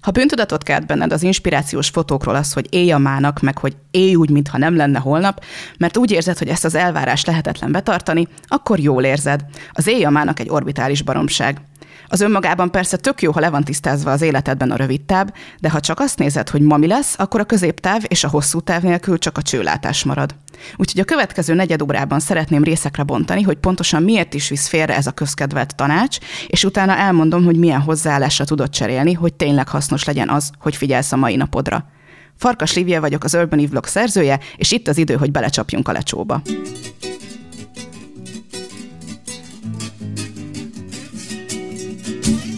Ha bűntudatot kelt benned az inspirációs fotókról az, hogy élj a mának, meg hogy élj úgy, mintha nem lenne holnap, mert úgy érzed, hogy ezt az elvárást lehetetlen betartani, akkor jól érzed. Az élj a mának egy orbitális baromság. Az önmagában persze tök jó, ha le van tisztázva az életedben a rövid táv, de ha csak azt nézed, hogy ma mi lesz, akkor a középtáv és a hosszú táv nélkül csak a csőlátás marad. Úgyhogy a következő negyed órában szeretném részekre bontani, hogy pontosan miért is visz félre ez a közkedvelt tanács, és utána elmondom, hogy milyen hozzáállásra tudod cserélni, hogy tényleg hasznos legyen az, hogy figyelsz a mai napodra. Farkas Lívia vagyok, az Urban Eve Vlog szerzője, és itt az idő, hogy belecsapjunk a lecsóba.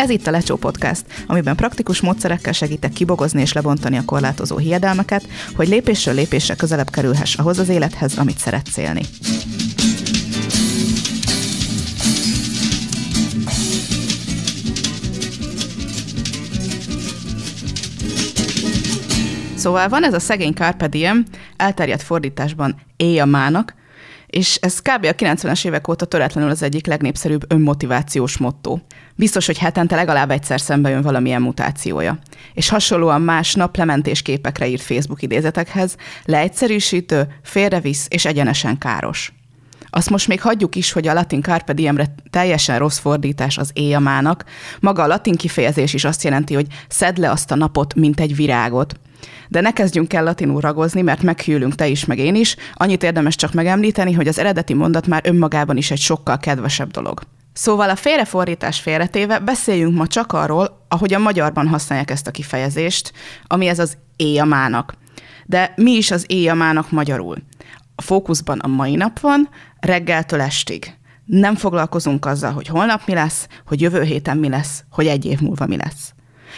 Ez itt a Lecsó Podcast, amiben praktikus módszerekkel segítek kibogozni és lebontani a korlátozó hiedelmeket, hogy lépésről lépésre közelebb kerülhess ahhoz az élethez, amit szeretsz élni. Szóval van ez a szegény Carpe Diem, elterjedt fordításban éj a mának, és ez kb. a 90-es évek óta töretlenül az egyik legnépszerűbb önmotivációs motto. Biztos, hogy hetente legalább egyszer szembe jön valamilyen mutációja. És hasonlóan más naplementés képekre írt Facebook idézetekhez, leegyszerűsítő, félrevisz és egyenesen káros. Azt most még hagyjuk is, hogy a latin carpe diemre teljesen rossz fordítás az éjamának. Maga a latin kifejezés is azt jelenti, hogy szedd le azt a napot, mint egy virágot. De ne kezdjünk el latinul ragozni, mert meghűlünk te is, meg én is. Annyit érdemes csak megemlíteni, hogy az eredeti mondat már önmagában is egy sokkal kedvesebb dolog. Szóval a félrefordítás félretéve beszéljünk ma csak arról, ahogy a magyarban használják ezt a kifejezést, ami ez az éjamának. De mi is az éjamának magyarul? A fókuszban a mai nap van, reggeltől estig. Nem foglalkozunk azzal, hogy holnap mi lesz, hogy jövő héten mi lesz, hogy egy év múlva mi lesz.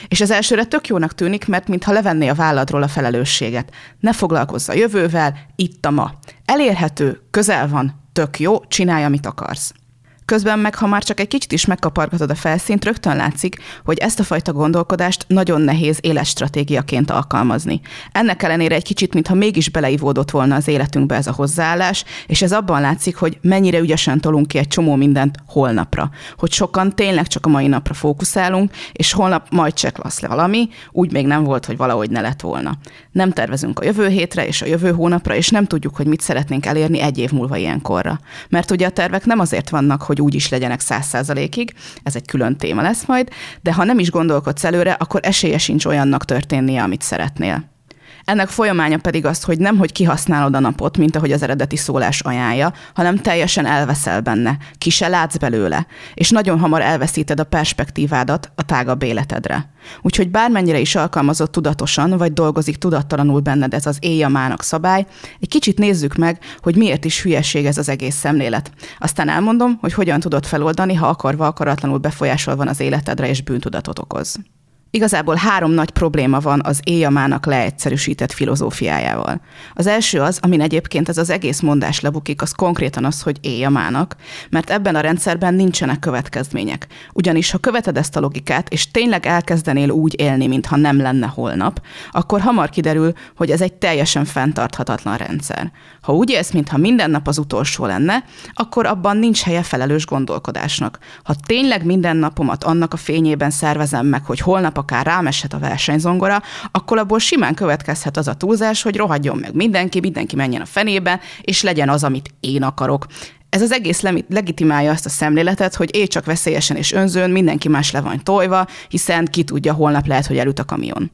És az elsőre tök jónak tűnik, mert mintha levenné a válladról a felelősséget. Ne foglalkozz a jövővel, itt a ma. Elérhető, közel van, tök jó, csinálj, amit akarsz. Közben meg, ha már csak egy kicsit is megkapargatod a felszínt, rögtön látszik, hogy ezt a fajta gondolkodást nagyon nehéz életstratégiaként alkalmazni. Ennek ellenére egy kicsit, mintha mégis beleivódott volna az életünkbe ez a hozzáállás, és ez abban látszik, hogy mennyire ügyesen tolunk ki egy csomó mindent holnapra. Hogy sokan tényleg csak a mai napra fókuszálunk, és holnap majd csak lesz le valami, úgy még nem volt, hogy valahogy ne lett volna. Nem tervezünk a jövő hétre és a jövő hónapra, és nem tudjuk, hogy mit szeretnénk elérni egy év múlva ilyenkorra. Mert ugye a tervek nem azért vannak, hogy úgy is legyenek száz százalékig, ez egy külön téma lesz majd, de ha nem is gondolkodsz előre, akkor esélye sincs olyannak történnie, amit szeretnél. Ennek folyamánya pedig az, hogy nem, hogy kihasználod a napot, mint ahogy az eredeti szólás ajánlja, hanem teljesen elveszel benne, ki se látsz belőle, és nagyon hamar elveszíted a perspektívádat a tágabb életedre. Úgyhogy bármennyire is alkalmazott tudatosan, vagy dolgozik tudattalanul benned ez az éjjamának szabály, egy kicsit nézzük meg, hogy miért is hülyeség ez az egész szemlélet. Aztán elmondom, hogy hogyan tudod feloldani, ha akarva akaratlanul befolyásol van az életedre és bűntudatot okoz. Igazából három nagy probléma van az éjamának leegyszerűsített filozófiájával. Az első az, amin egyébként ez az egész mondás lebukik, az konkrétan az, hogy éjamának, mert ebben a rendszerben nincsenek következmények. Ugyanis ha követed ezt a logikát, és tényleg elkezdenél úgy élni, mintha nem lenne holnap, akkor hamar kiderül, hogy ez egy teljesen fenntarthatatlan rendszer. Ha úgy élsz, mintha minden nap az utolsó lenne, akkor abban nincs helye felelős gondolkodásnak. Ha tényleg minden napomat annak a fényében szervezem meg, hogy holnap akár rám eshet a versenyzongora, akkor abból simán következhet az a túlzás, hogy rohadjon meg mindenki, mindenki menjen a fenébe, és legyen az, amit én akarok. Ez az egész legitimálja azt a szemléletet, hogy én csak veszélyesen és önzőn, mindenki más le van tojva, hiszen ki tudja, holnap lehet, hogy elüt a kamion.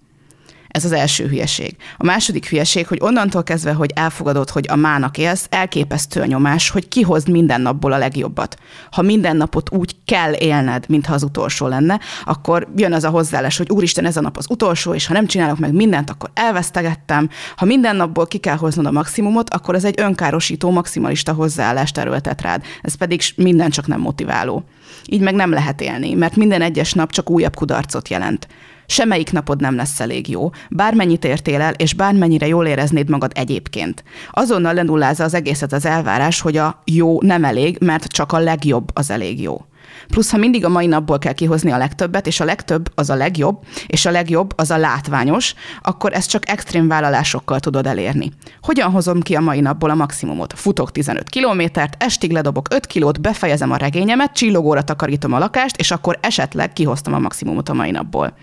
Ez az első hülyeség. A második hülyeség, hogy onnantól kezdve, hogy elfogadod, hogy a mának élsz, elképesztő a nyomás, hogy kihozd minden napból a legjobbat. Ha minden napot úgy kell élned, mintha az utolsó lenne, akkor jön az a hozzáállás, hogy úristen, ez a nap az utolsó, és ha nem csinálok meg mindent, akkor elvesztegettem. Ha minden napból ki kell hoznod a maximumot, akkor ez egy önkárosító, maximalista hozzáállást erőltet rád. Ez pedig minden csak nem motiváló. Így meg nem lehet élni, mert minden egyes nap csak újabb kudarcot jelent semmelyik napod nem lesz elég jó, bármennyit értél el, és bármennyire jól éreznéd magad egyébként. Azonnal lenullázza az egészet az elvárás, hogy a jó nem elég, mert csak a legjobb az elég jó. Plusz, ha mindig a mai napból kell kihozni a legtöbbet, és a legtöbb az a legjobb, és a legjobb az a látványos, akkor ezt csak extrém vállalásokkal tudod elérni. Hogyan hozom ki a mai napból a maximumot? Futok 15 kilométert, estig ledobok 5 kilót, befejezem a regényemet, csillogóra takarítom a lakást, és akkor esetleg kihoztam a maximumot a mai napból.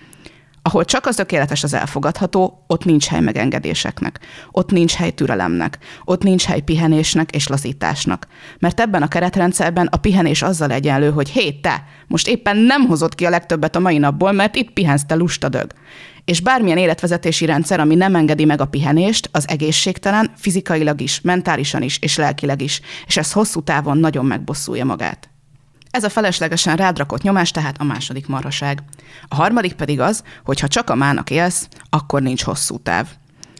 Ahol csak az tökéletes az elfogadható, ott nincs hely megengedéseknek, ott nincs hely türelemnek, ott nincs hely pihenésnek és lazításnak. Mert ebben a keretrendszerben a pihenés azzal egyenlő, hogy hé, te, most éppen nem hozott ki a legtöbbet a mai napból, mert itt pihensz, te lustadög. És bármilyen életvezetési rendszer, ami nem engedi meg a pihenést, az egészségtelen, fizikailag is, mentálisan is és lelkileg is, és ez hosszú távon nagyon megbosszulja magát. Ez a feleslegesen rádrakott nyomás tehát a második marhaság. A harmadik pedig az, hogy ha csak a mának élsz, akkor nincs hosszú táv.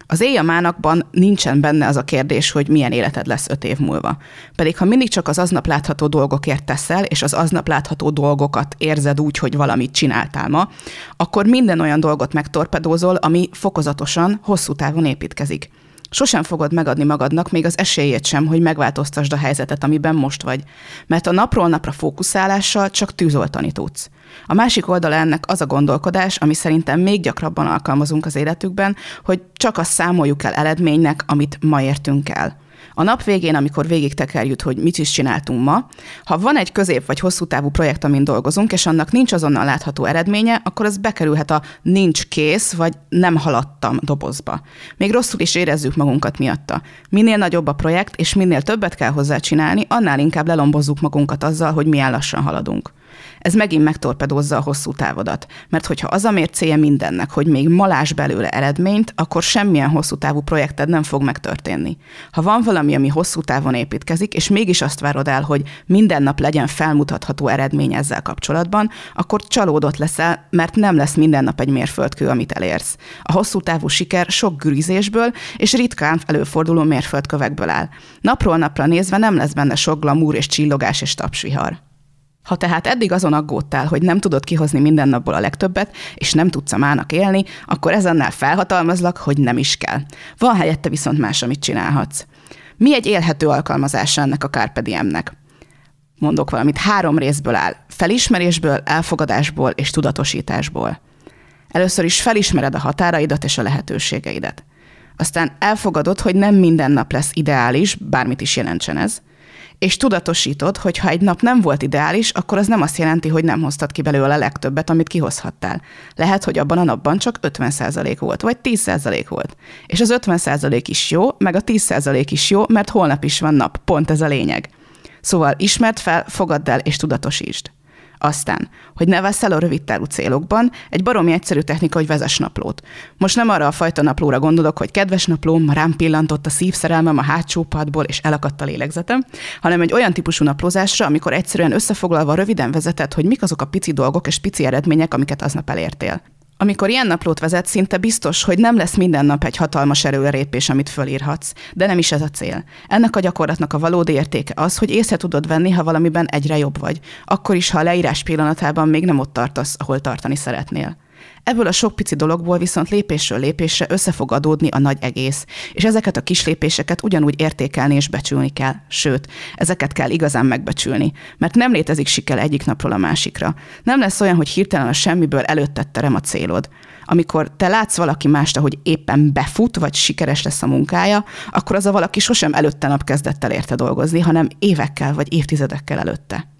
Az éj a mánakban nincsen benne az a kérdés, hogy milyen életed lesz öt év múlva. Pedig ha mindig csak az aznap látható dolgokért teszel, és az aznap látható dolgokat érzed úgy, hogy valamit csináltál ma, akkor minden olyan dolgot megtorpedózol, ami fokozatosan, hosszú távon építkezik. Sosem fogod megadni magadnak még az esélyét sem, hogy megváltoztasd a helyzetet, amiben most vagy. Mert a napról napra fókuszálással csak tűzoltani tudsz. A másik oldala ennek az a gondolkodás, ami szerintem még gyakrabban alkalmazunk az életükben, hogy csak azt számoljuk el eredménynek, amit ma értünk el. A nap végén, amikor végig tekerjük, hogy mit is csináltunk ma, ha van egy közép vagy hosszú távú projekt, amin dolgozunk, és annak nincs azonnal látható eredménye, akkor az bekerülhet a nincs kész, vagy nem haladtam dobozba. Még rosszul is érezzük magunkat miatta. Minél nagyobb a projekt, és minél többet kell hozzá csinálni, annál inkább lelombozzuk magunkat azzal, hogy milyen lassan haladunk ez megint megtorpedózza a hosszú távodat. Mert hogyha az a mércéje mindennek, hogy még malás belőle eredményt, akkor semmilyen hosszú távú projekted nem fog megtörténni. Ha van valami, ami hosszú távon építkezik, és mégis azt várod el, hogy minden nap legyen felmutatható eredmény ezzel kapcsolatban, akkor csalódott leszel, mert nem lesz minden nap egy mérföldkő, amit elérsz. A hosszú távú siker sok gürizésből és ritkán előforduló mérföldkövekből áll. Napról napra nézve nem lesz benne sok glamúr és csillogás és tapsvihar. Ha tehát eddig azon aggódtál, hogy nem tudod kihozni minden napból a legtöbbet, és nem tudsz a mának élni, akkor ez annál felhatalmazlak, hogy nem is kell. Van helyette viszont más, amit csinálhatsz. Mi egy élhető alkalmazása ennek a Carpe Diem-nek? Mondok valamit, három részből áll. Felismerésből, elfogadásból és tudatosításból. Először is felismered a határaidat és a lehetőségeidet. Aztán elfogadod, hogy nem minden nap lesz ideális, bármit is jelentsen ez – és tudatosítod, hogy ha egy nap nem volt ideális, akkor az nem azt jelenti, hogy nem hoztad ki belőle a legtöbbet, amit kihozhattál. Lehet, hogy abban a napban csak 50% volt, vagy 10% volt. És az 50% is jó, meg a 10% is jó, mert holnap is van nap. Pont ez a lényeg. Szóval ismert fel, fogadd el és tudatosítsd. Aztán, hogy ne veszel a rövid távú célokban, egy baromi egyszerű technika, hogy vezes naplót. Most nem arra a fajta naplóra gondolok, hogy kedves naplóm, rám pillantott a szívszerelmem a hátsó padból, és elakadt a lélegzetem, hanem egy olyan típusú naplózásra, amikor egyszerűen összefoglalva röviden vezetett, hogy mik azok a pici dolgok és pici eredmények, amiket aznap elértél. Amikor ilyen naplót vezet, szinte biztos, hogy nem lesz minden nap egy hatalmas erőrépés, amit fölírhatsz, de nem is ez a cél. Ennek a gyakorlatnak a valódi értéke az, hogy észre tudod venni, ha valamiben egyre jobb vagy, akkor is, ha a leírás pillanatában még nem ott tartasz, ahol tartani szeretnél. Ebből a sok pici dologból viszont lépésről lépésre össze fog adódni a nagy egész, és ezeket a kis lépéseket ugyanúgy értékelni és becsülni kell. Sőt, ezeket kell igazán megbecsülni, mert nem létezik siker egyik napról a másikra. Nem lesz olyan, hogy hirtelen a semmiből előtted terem a célod. Amikor te látsz valaki mást, hogy éppen befut, vagy sikeres lesz a munkája, akkor az a valaki sosem előtte nap kezdett el érte dolgozni, hanem évekkel vagy évtizedekkel előtte.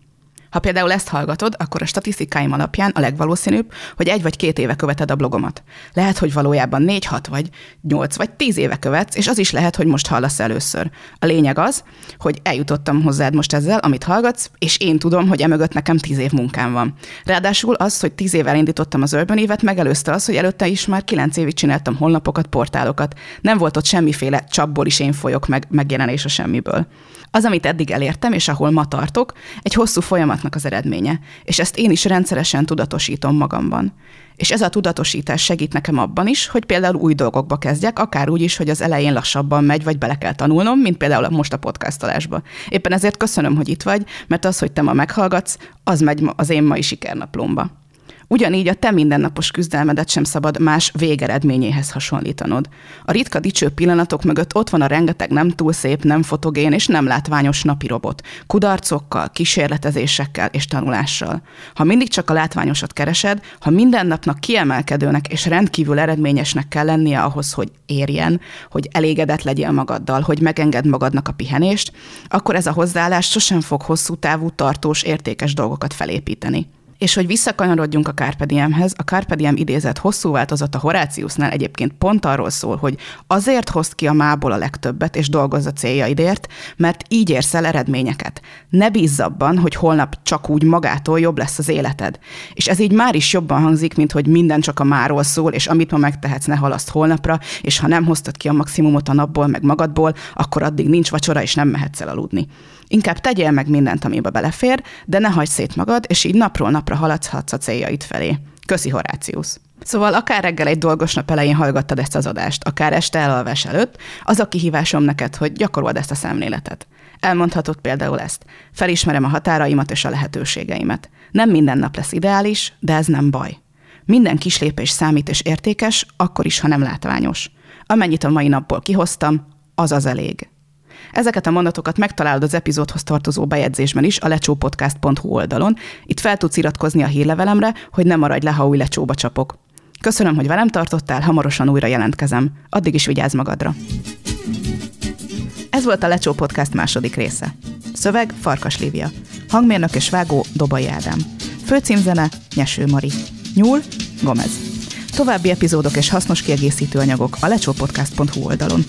Ha például ezt hallgatod, akkor a statisztikáim alapján a legvalószínűbb, hogy egy vagy két éve követed a blogomat. Lehet, hogy valójában négy, hat vagy nyolc vagy tíz éve követsz, és az is lehet, hogy most hallasz először. A lényeg az, hogy eljutottam hozzád most ezzel, amit hallgatsz, és én tudom, hogy emögött nekem tíz év munkám van. Ráadásul az, hogy tíz évvel indítottam az Urban évet, megelőzte az, hogy előtte is már kilenc évig csináltam honlapokat, portálokat. Nem volt ott semmiféle csapból is én folyok meg megjelenés a semmiből. Az, amit eddig elértem, és ahol ma tartok, egy hosszú folyamatnak az eredménye, és ezt én is rendszeresen tudatosítom magamban. És ez a tudatosítás segít nekem abban is, hogy például új dolgokba kezdjek, akár úgy is, hogy az elején lassabban megy, vagy bele kell tanulnom, mint például most a podcastolásba. Éppen ezért köszönöm, hogy itt vagy, mert az, hogy te ma meghallgatsz, az megy az én mai sikernaplomba. Ugyanígy a te mindennapos küzdelmedet sem szabad más végeredményéhez hasonlítanod. A ritka dicső pillanatok mögött ott van a rengeteg nem túl szép, nem fotogén és nem látványos napi robot, kudarcokkal, kísérletezésekkel és tanulással. Ha mindig csak a látványosat keresed, ha minden napnak kiemelkedőnek és rendkívül eredményesnek kell lennie ahhoz, hogy érjen, hogy elégedett legyél magaddal, hogy megenged magadnak a pihenést, akkor ez a hozzáállás sosem fog hosszú távú, tartós, értékes dolgokat felépíteni. És hogy visszakanyarodjunk a Carpe Diemhez, a Carpe Diem idézet hosszú változata Horáciusnál egyébként pont arról szól, hogy azért hozd ki a mából a legtöbbet, és dolgozz a céljaidért, mert így érsz el eredményeket. Ne bízz abban, hogy holnap csak úgy magától jobb lesz az életed. És ez így már is jobban hangzik, mint hogy minden csak a máról szól, és amit ma megtehetsz, ne halaszt holnapra, és ha nem hoztad ki a maximumot a napból, meg magadból, akkor addig nincs vacsora, és nem mehetsz el aludni. Inkább tegyél meg mindent, amibe belefér, de ne hagyd szét magad, és így napról napra haladhatsz a céljaid felé. Köszi, Horácius! Szóval akár reggel egy dolgos nap elején hallgattad ezt az adást, akár este elalvás előtt, az a kihívásom neked, hogy gyakorold ezt a szemléletet. Elmondhatod például ezt. Felismerem a határaimat és a lehetőségeimet. Nem minden nap lesz ideális, de ez nem baj. Minden kis lépés számít és értékes, akkor is, ha nem látványos. Amennyit a mai napból kihoztam, az az elég. Ezeket a mondatokat megtalálod az epizódhoz tartozó bejegyzésben is a lecsópodcast.hu oldalon. Itt fel tudsz iratkozni a hírlevelemre, hogy ne maradj le, ha új lecsóba csapok. Köszönöm, hogy velem tartottál, hamarosan újra jelentkezem. Addig is vigyázz magadra. Ez volt a Lecsó Podcast második része. Szöveg Farkas Lívia. Hangmérnök és vágó Dobai Ádám. Főcímzene Nyeső Mari. Nyúl Gomez. További epizódok és hasznos kiegészítő anyagok a lecsópodcast.hu oldalon.